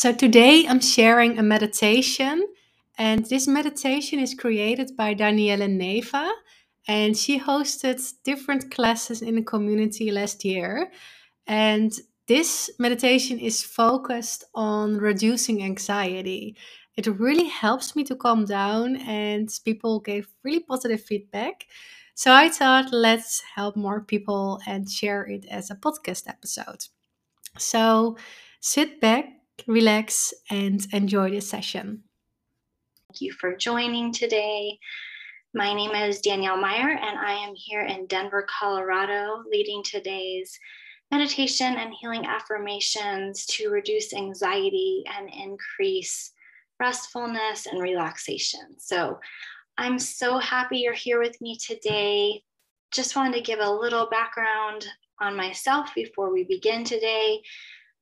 So today I'm sharing a meditation, and this meditation is created by Danielle Neva, and she hosted different classes in the community last year. And this meditation is focused on reducing anxiety. It really helps me to calm down, and people gave really positive feedback. So I thought, let's help more people and share it as a podcast episode. So sit back, relax, and enjoy this session. Thank you for joining today. My name is Danielle Meyer, and I am here in Denver, Colorado, leading today's meditation and healing affirmations to reduce anxiety and increase restfulness and relaxation. So I'm so happy you're here with me today. Just wanted to give a little background on myself before we begin today.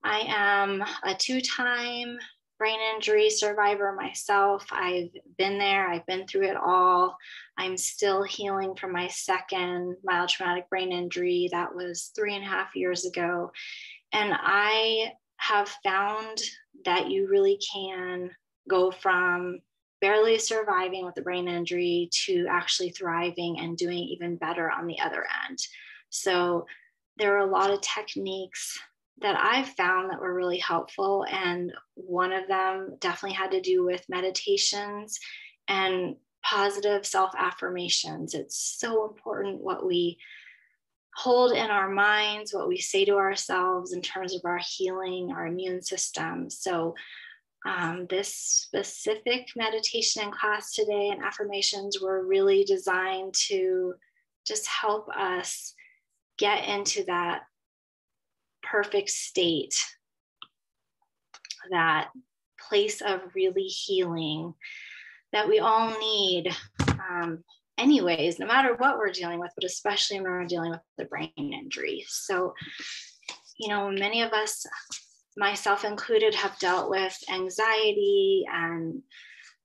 I am a two time brain injury survivor myself. I've been there, I've been through it all. I'm still healing from my second mild traumatic brain injury. That was three and a half years ago. And I have found that you really can go from barely surviving with a brain injury to actually thriving and doing even better on the other end. So, there are a lot of techniques that I've found that were really helpful. And one of them definitely had to do with meditations and positive self affirmations. It's so important what we hold in our minds, what we say to ourselves in terms of our healing, our immune system. So, um, this specific meditation in class today and affirmations were really designed to just help us get into that perfect state, that place of really healing that we all need, um, anyways, no matter what we're dealing with, but especially when we're dealing with the brain injury. So, you know, many of us, myself included, have dealt with anxiety and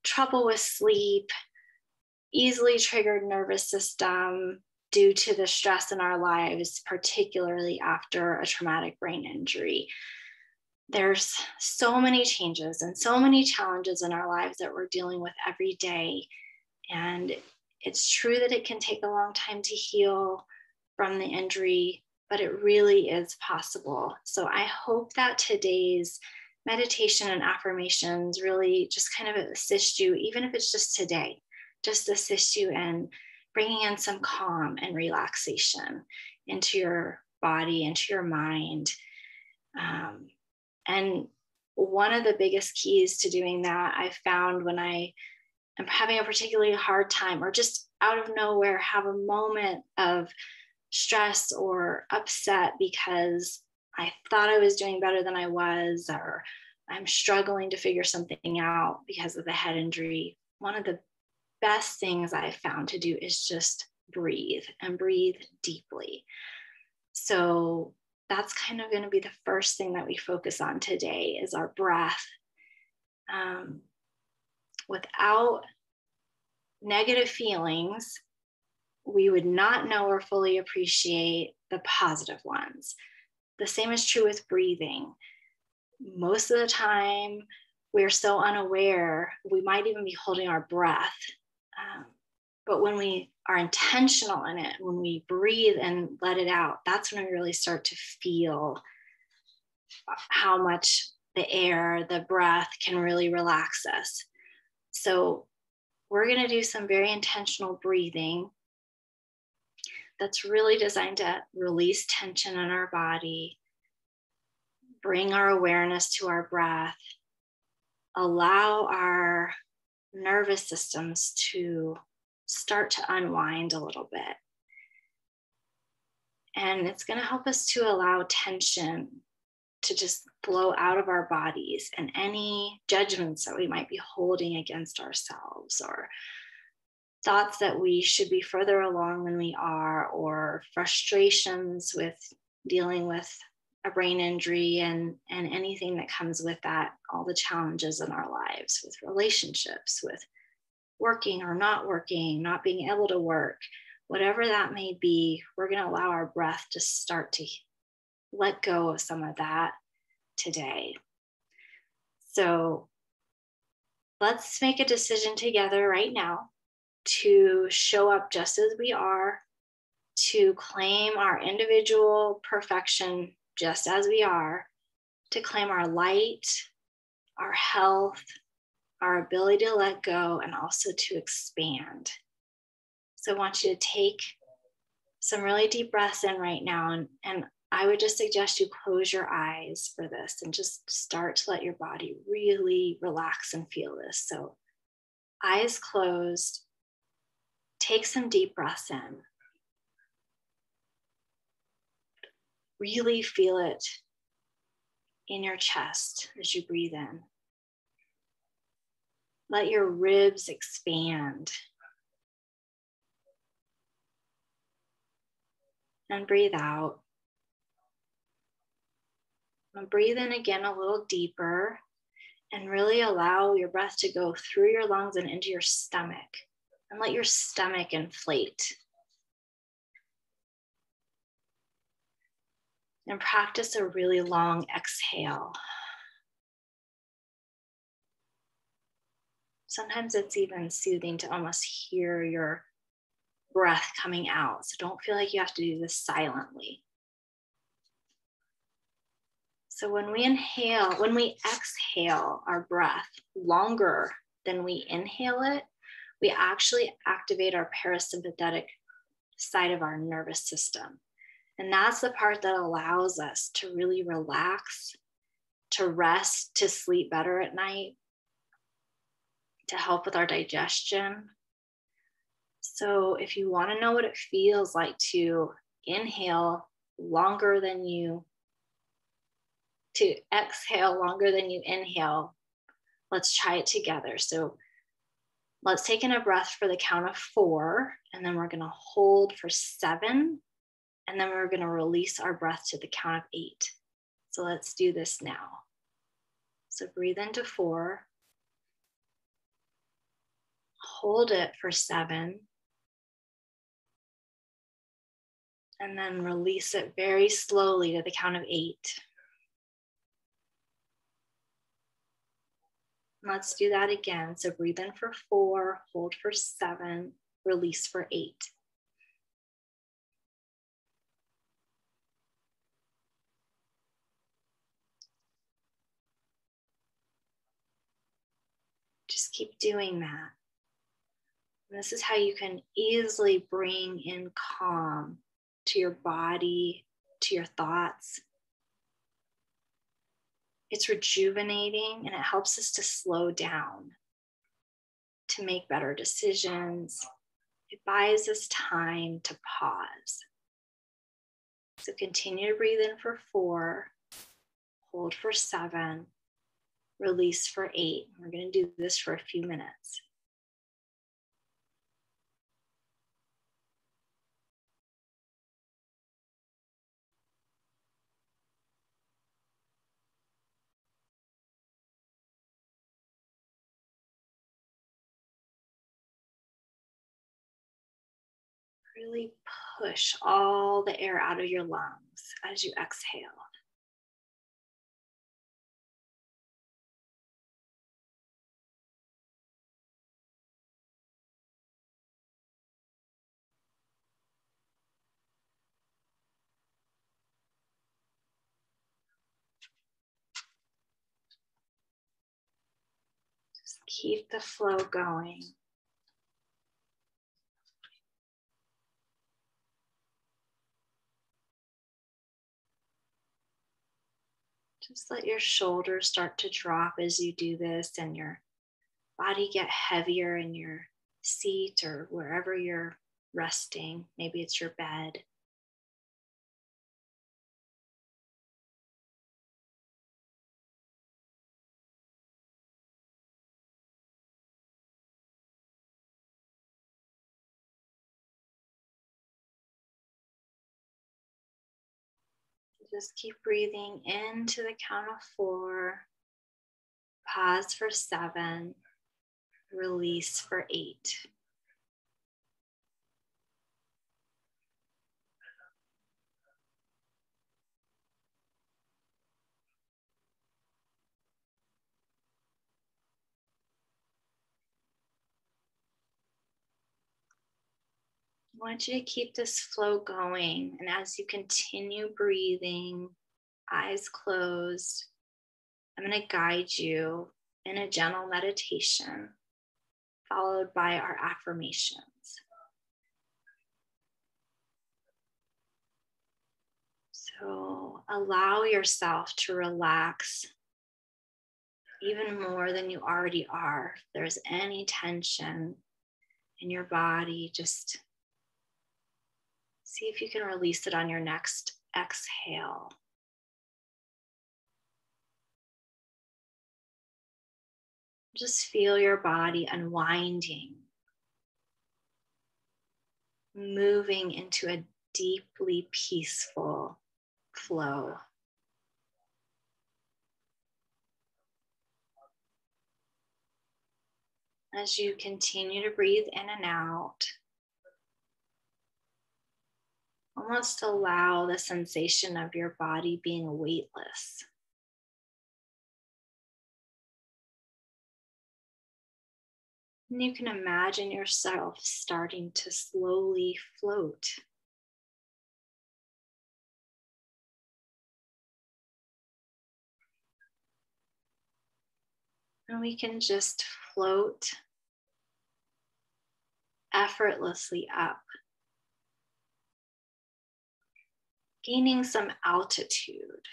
trouble with sleep, easily triggered nervous system, due to the stress in our lives, particularly after a traumatic brain injury. There's so many changes and so many challenges in our lives that we're dealing with every day. And it's true that it can take a long time to heal from the injury, but it really is possible. So I hope that today's meditation and affirmations really just kind of assist you, even if it's just today, just assist you in bringing in some calm and relaxation into your body, into your mind. Um, and one of the biggest keys to doing that I found when I am having a particularly hard time or just out of nowhere have a moment of stress or upset because I thought I was doing better than I was, or I'm struggling to figure something out because of the head injury. One of the best things I've found to do is just breathe and breathe deeply. So that's kind of going to be the first thing that we focus on today is our breath. Um, without negative feelings, we would not know or fully appreciate the positive ones. The same is true with breathing. Most of the time, we're so unaware, we might even be holding our breath um, but when we are intentional in it, when we breathe and let it out, that's when we really start to feel how much the air, the breath can really relax us. So, we're going to do some very intentional breathing that's really designed to release tension in our body, bring our awareness to our breath, allow our nervous systems to start to unwind a little bit. And it's going to help us to allow tension to just flow out of our bodies and any judgments that we might be holding against ourselves or thoughts that we should be further along than we are or frustrations with dealing with a brain injury and and anything that comes with that all the challenges in our lives with relationships with working or not working not being able to work whatever that may be we're going to allow our breath to start to let go of some of that today. So let's make a decision together right now to show up just as we are, to claim our individual perfection just as we are, to claim our light, our health, our ability to let go, and also to expand. So I want you to take some really deep breaths in right now. And, and I would just suggest you close your eyes for this and just start to let your body really relax and feel this. So, eyes closed, take some deep breaths in. Really feel it in your chest as you breathe in. Let your ribs expand and breathe out. And breathe in again a little deeper and really allow your breath to go through your lungs and into your stomach and let your stomach inflate. And practice a really long exhale. Sometimes it's even soothing to almost hear your breath coming out. So don't feel like you have to do this silently. So when we inhale, when we exhale our breath longer than we inhale it, we actually activate our parasympathetic side of our nervous system. And that's the part that allows us to really relax, to rest, to sleep better at night, to help with our digestion, so, if you want to know what it feels like to inhale longer than you, to exhale longer than you inhale, let's try it together. So, let's take in a breath for the count of four, and then we're going to hold for seven, and then we're going to release our breath to the count of eight. So, let's do this now. So, breathe into four, hold it for seven and then release it very slowly to the count of eight. Let's do that again. So breathe in for four, hold for seven, release for eight. Keep doing that. And this is how you can easily bring in calm to your body, to your thoughts. It's rejuvenating and it helps us to slow down, to make better decisions. It buys us time to pause. So continue to breathe in for four, hold for seven, release for eight. We're going to do this for a few minutes. really push all the air out of your lungs as you exhale. Just keep the flow going. Just let your shoulders start to drop as you do this and your body get heavier in your seat or wherever you're resting. Maybe it's your bed. Just keep breathing into the count of four, pause for seven, release for eight. Want you to keep this flow going. And as you continue breathing, eyes closed, I'm going to guide you in a gentle meditation, followed by our affirmations. So allow yourself to relax even more than you already are. If there's any tension in your body, just see if you can release it on your next exhale. Just feel your body unwinding, moving into a deeply peaceful flow. As you continue to breathe in and out, almost allow the sensation of your body being weightless. And you can imagine yourself starting to slowly float And we can just float effortlessly up, gaining some altitude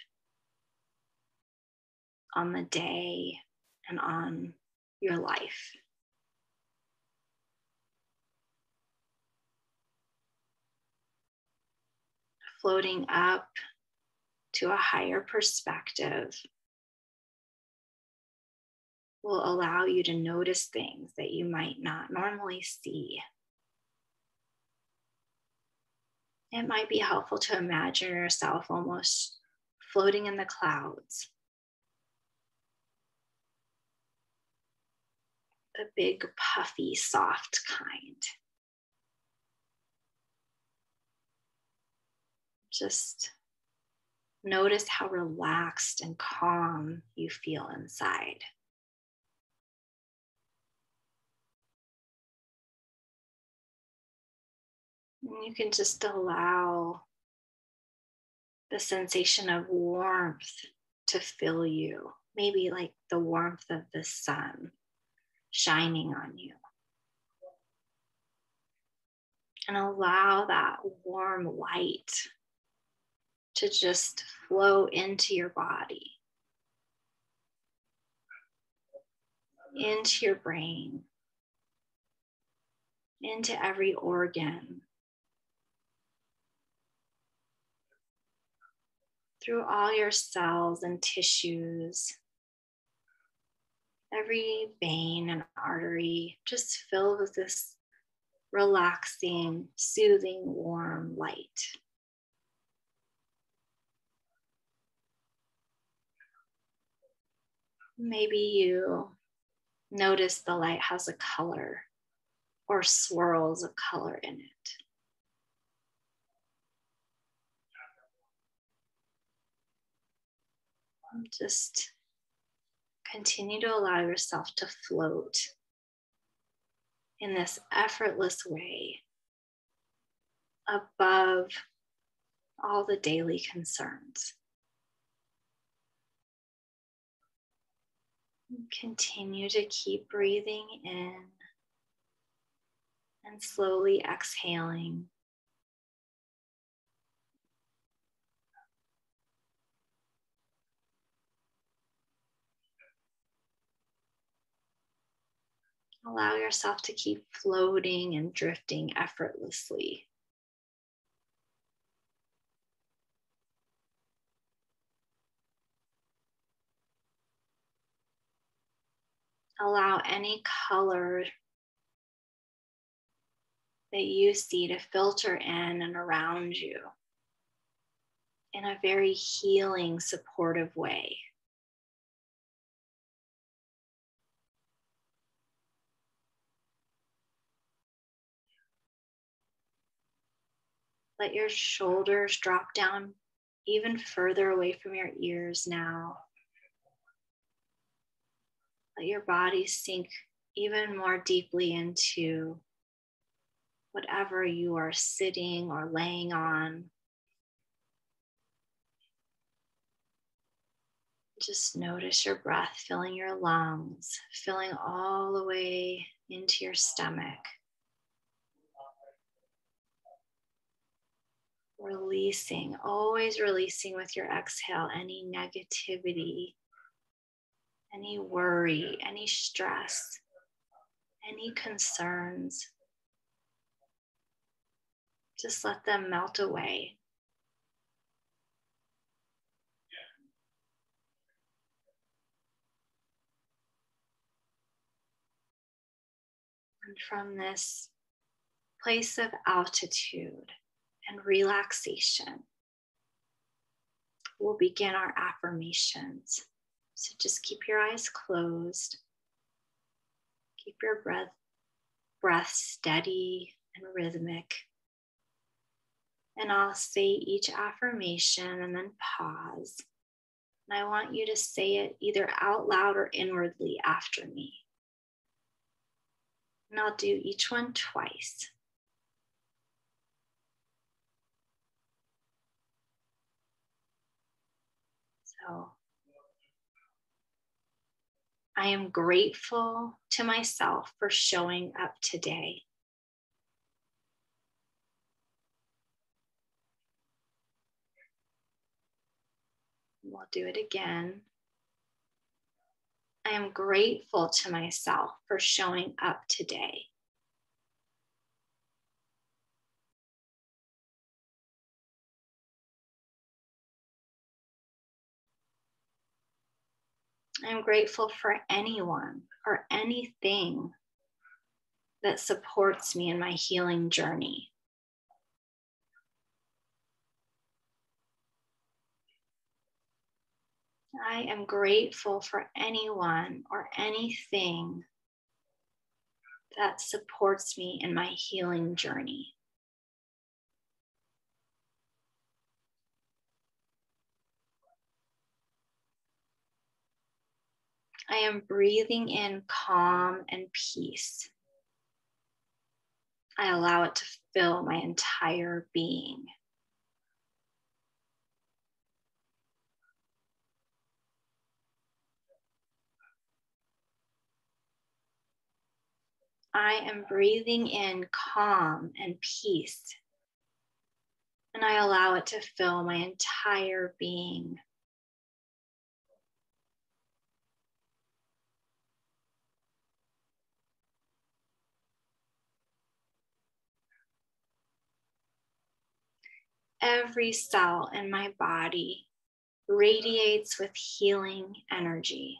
on the day and on your life. Floating up to a higher perspective will allow you to notice things that you might not normally see. It might be helpful to imagine yourself almost floating in the clouds. The big, puffy, soft kind. Just notice how relaxed and calm you feel inside. You can just allow the sensation of warmth to fill you, maybe like the warmth of the sun shining on you. And allow that warm light to just flow into your body, into your brain, into every organ, through all your cells and tissues. Every vein and artery just filled with this relaxing, soothing, warm light. Maybe you notice the light has a color or swirls of color in it. Um, just continue to allow yourself to float in this effortless way above all the daily concerns. Continue to keep breathing in and slowly exhaling. Allow yourself to keep floating and drifting effortlessly. Allow any color that you see to filter in and around you in a very healing, supportive way. Let your shoulders drop down even further away from your ears now. Let your body sink even more deeply into whatever you are sitting or laying on. Just notice your breath filling your lungs, filling all the way into your stomach. Releasing, always releasing with your exhale any negativity, any worry, any stress, any concerns. Just let them melt away. And from this place of altitude and relaxation, we'll begin our affirmations. So just keep your eyes closed. Keep your breath, breath steady and rhythmic. And I'll say each affirmation and then pause. And I want you to say it either out loud or inwardly after me. And I'll do each one twice. I am grateful to myself for showing up today. We'll do it again. I am grateful to myself for showing up today. I'm grateful for anyone or anything that supports me in my healing journey. I am grateful for anyone or anything that supports me in my healing journey. I am breathing in calm and peace. I allow it to fill my entire being. I am breathing in calm and peace, and I allow it to fill my entire being. Every cell in my body radiates with healing energy.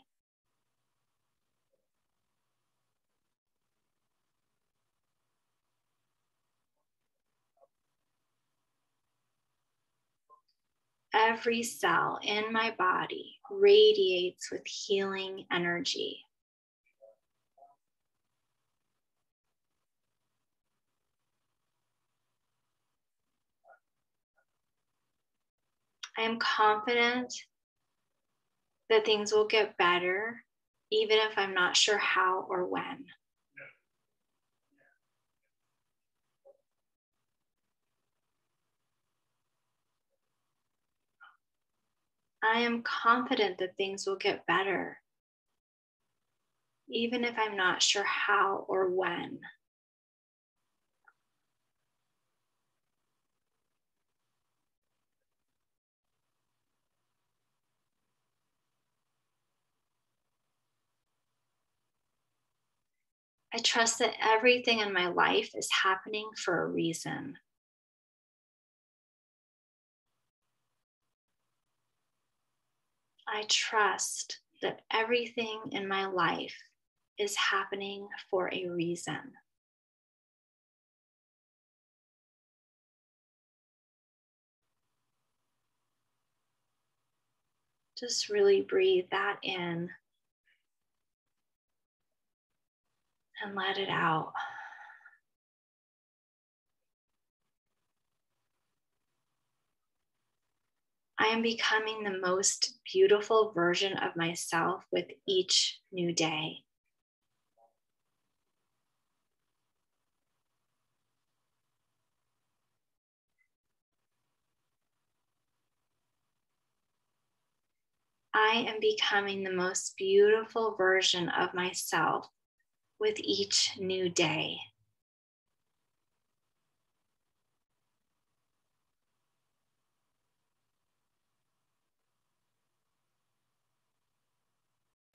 Every cell in my body radiates with healing energy. I am confident that things will get better, even if I'm not sure how or when. I am confident that things will get better, even if I'm not sure how or when. I trust that everything in my life is happening for a reason. I trust that everything in my life is happening for a reason. Just really breathe that in and let it out. I am becoming the most beautiful version of myself with each new day. I am becoming the most beautiful version of myself with each new day.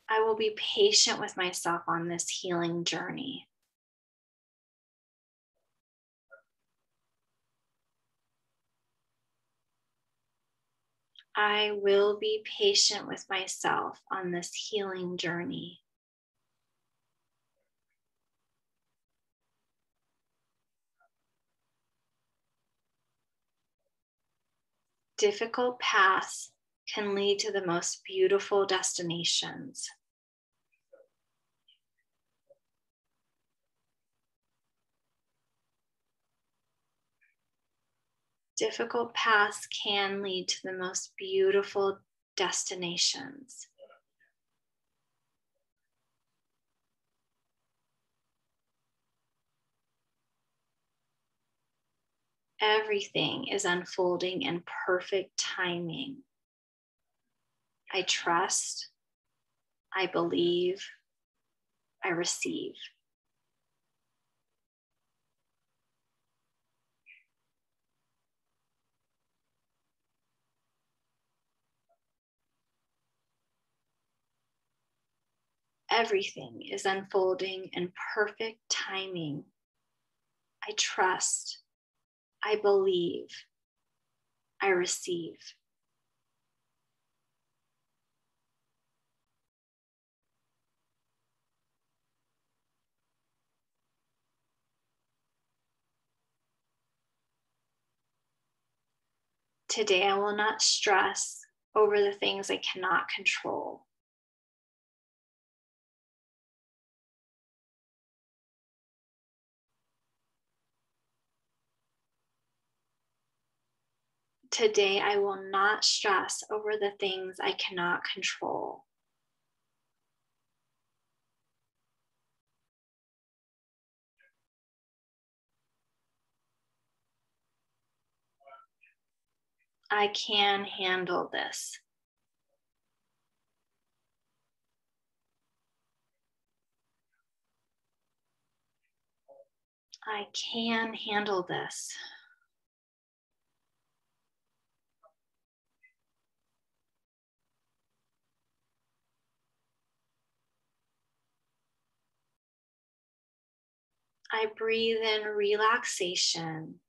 I will be patient with myself on this healing journey. I will be patient with myself on this healing journey. Difficult paths can lead to the most beautiful destinations. difficult paths can lead to the most beautiful destinations. Everything is unfolding in perfect timing. I trust, I believe, I receive. everything is unfolding in perfect timing. I trust, I believe, I receive. Today, I will not stress over the things I cannot control. Today, I will not stress over the things I cannot control. I can handle this. I can handle this. I breathe in relaxation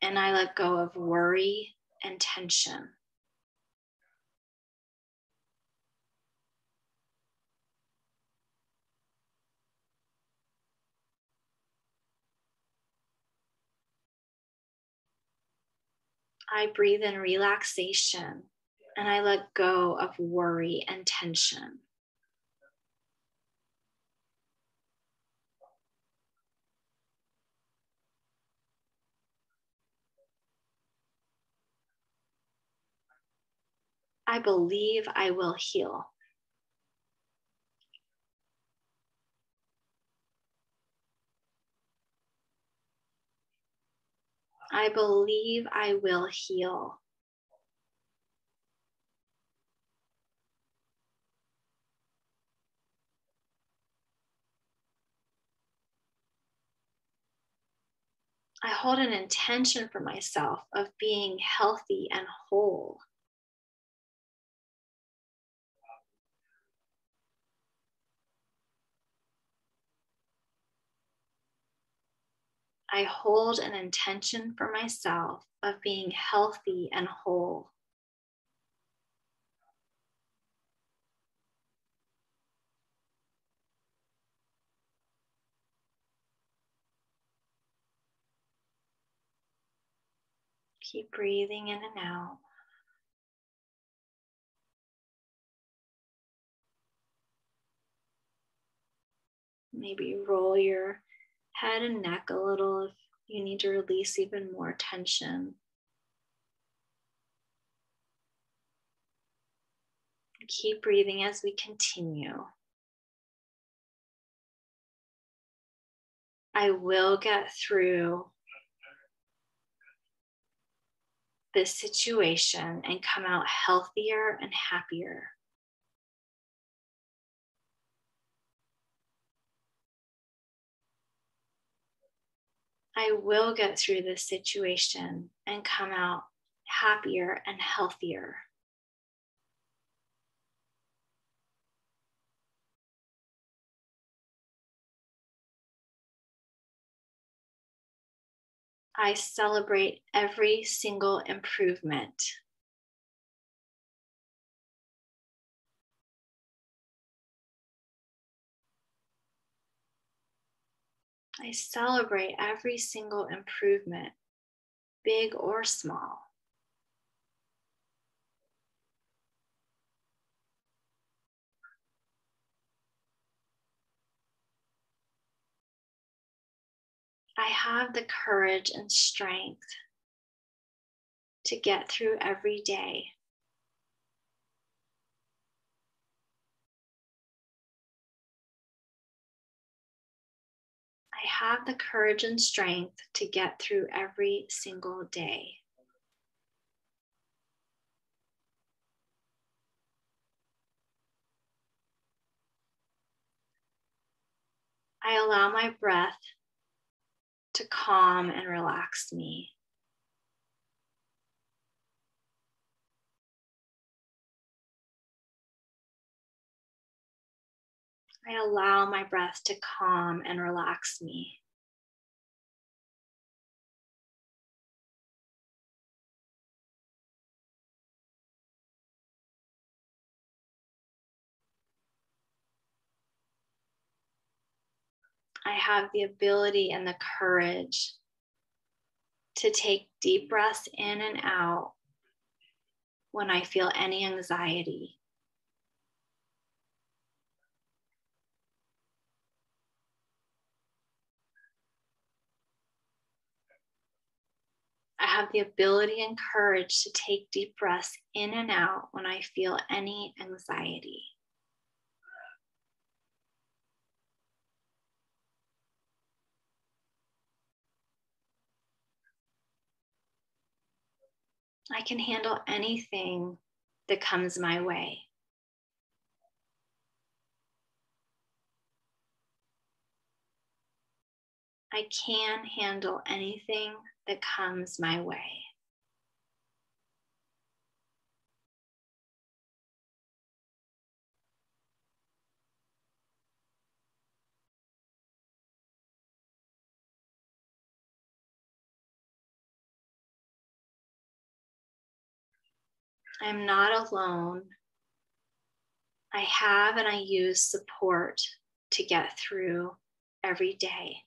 and I let go of worry and tension. I breathe in relaxation and I let go of worry and tension. I believe I will heal. I believe I will heal. I hold an intention for myself of being healthy and whole. I hold an intention for myself of being healthy and whole. Keep breathing in and out. Maybe roll your head and neck a little if you need to release even more tension. Keep breathing as we continue. I will get through this situation and come out healthier and happier. I will get through this situation and come out happier and healthier. I celebrate every single improvement. I celebrate every single improvement, big or small. I have the courage and strength to get through every day. Have the courage and strength to get through every single day. I allow my breath to calm and relax me. I allow my breath to calm and relax me. I have the ability and the courage to take deep breaths in and out when I feel any anxiety. Have the ability and courage to take deep breaths in and out when I feel any anxiety. I can handle anything that comes my way. I can handle anything that comes my way. I'm not alone. I have and I use support to get through every day.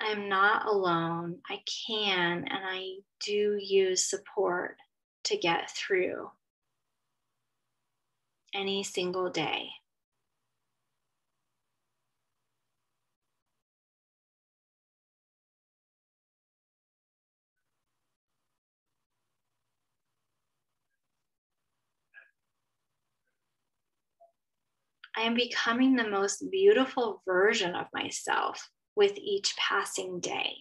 I'm not alone. I can and I do use support to get through any single day. I am becoming the most beautiful version of myself with each passing day.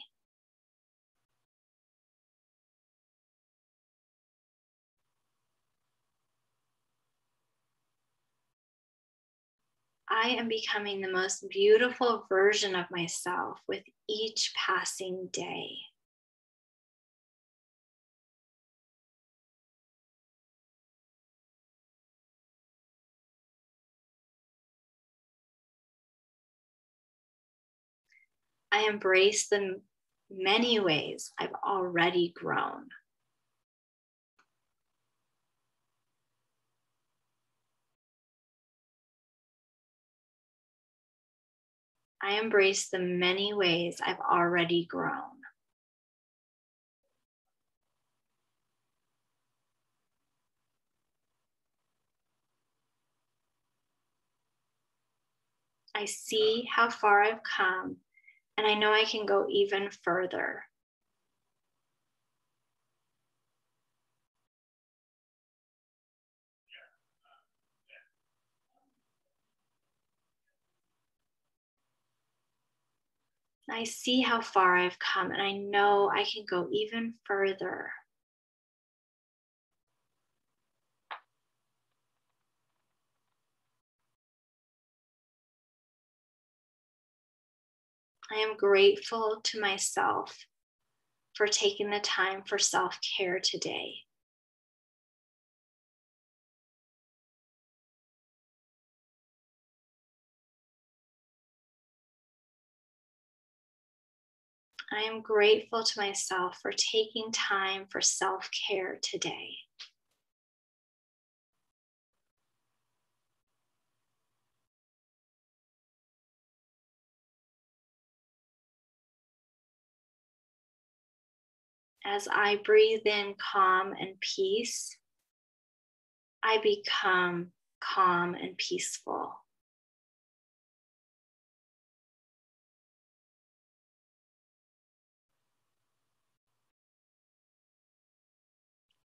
I am becoming the most beautiful version of myself with each passing day. I embrace the many ways I've already grown. I embrace the many ways I've already grown. I see how far I've come and I know I can go even further. I see how far I've come, and I know I can go even further. I am grateful to myself for taking the time for self care today. I am grateful to myself for taking time for self care today. As I breathe in calm and peace, I become calm and peaceful.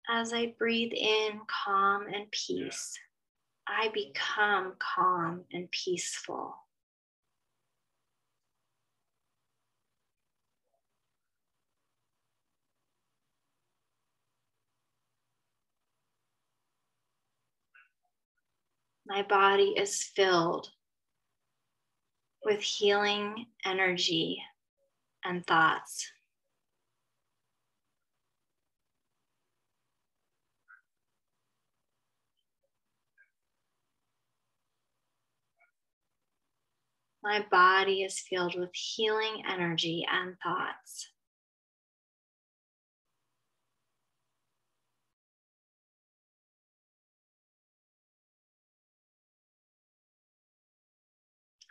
As I breathe in calm and peace, I become calm and peaceful. My body is filled with healing energy and thoughts. My body is filled with healing energy and thoughts.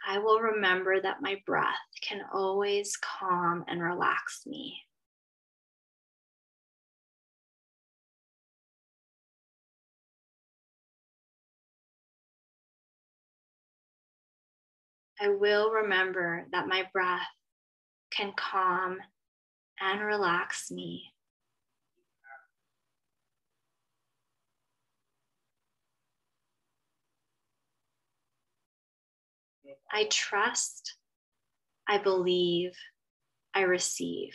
I will remember that my breath can always calm and relax me. I will remember that my breath can calm and relax me. I trust, I believe, I receive.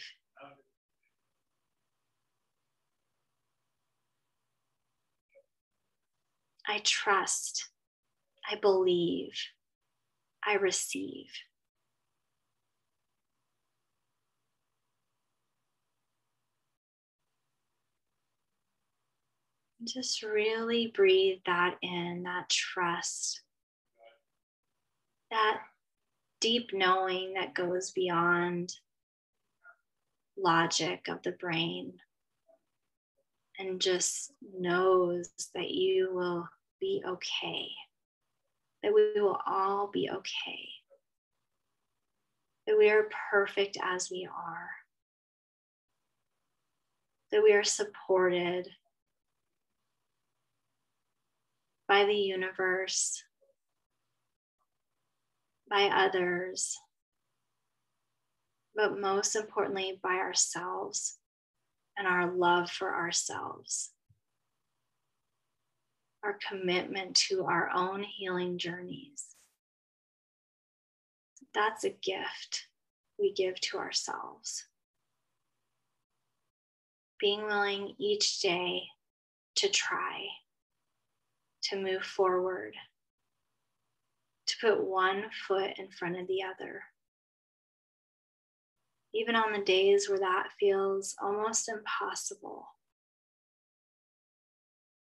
I trust, I believe, I receive. Just really breathe that in, that trust, that deep knowing that goes beyond logic of the brain and just knows that you will be okay that we will all be okay, that we are perfect as we are, that we are supported by the universe, by others, but most importantly, by ourselves and our love for ourselves our commitment to our own healing journeys. That's a gift we give to ourselves. Being willing each day to try, to move forward, to put one foot in front of the other. Even on the days where that feels almost impossible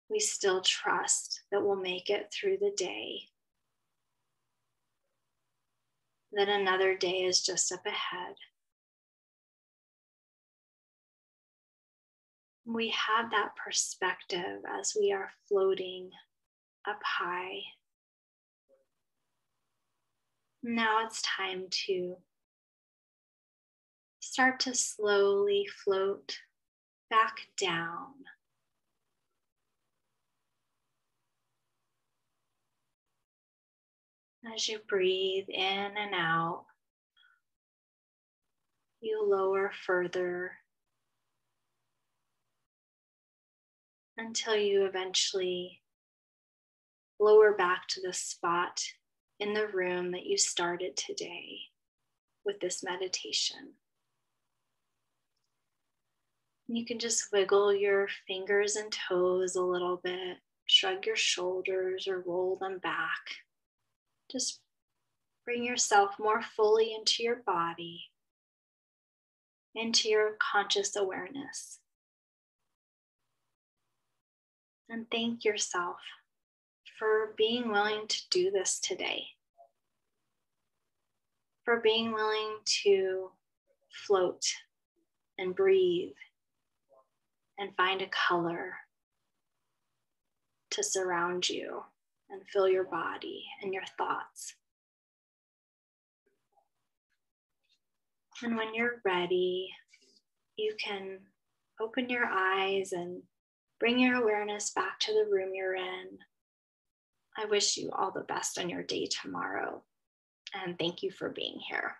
we still trust that we'll make it through the day. That another day is just up ahead. We have that perspective as we are floating up high. Now it's time to start to slowly float back down. As you breathe in and out, you lower further until you eventually lower back to the spot in the room that you started today with this meditation. You can just wiggle your fingers and toes a little bit, shrug your shoulders or roll them back just bring yourself more fully into your body, into your conscious awareness. And thank yourself for being willing to do this today, for being willing to float and breathe and find a color to surround you and fill your body and your thoughts. And when you're ready, you can open your eyes and bring your awareness back to the room you're in. I wish you all the best on your day tomorrow. And thank you for being here.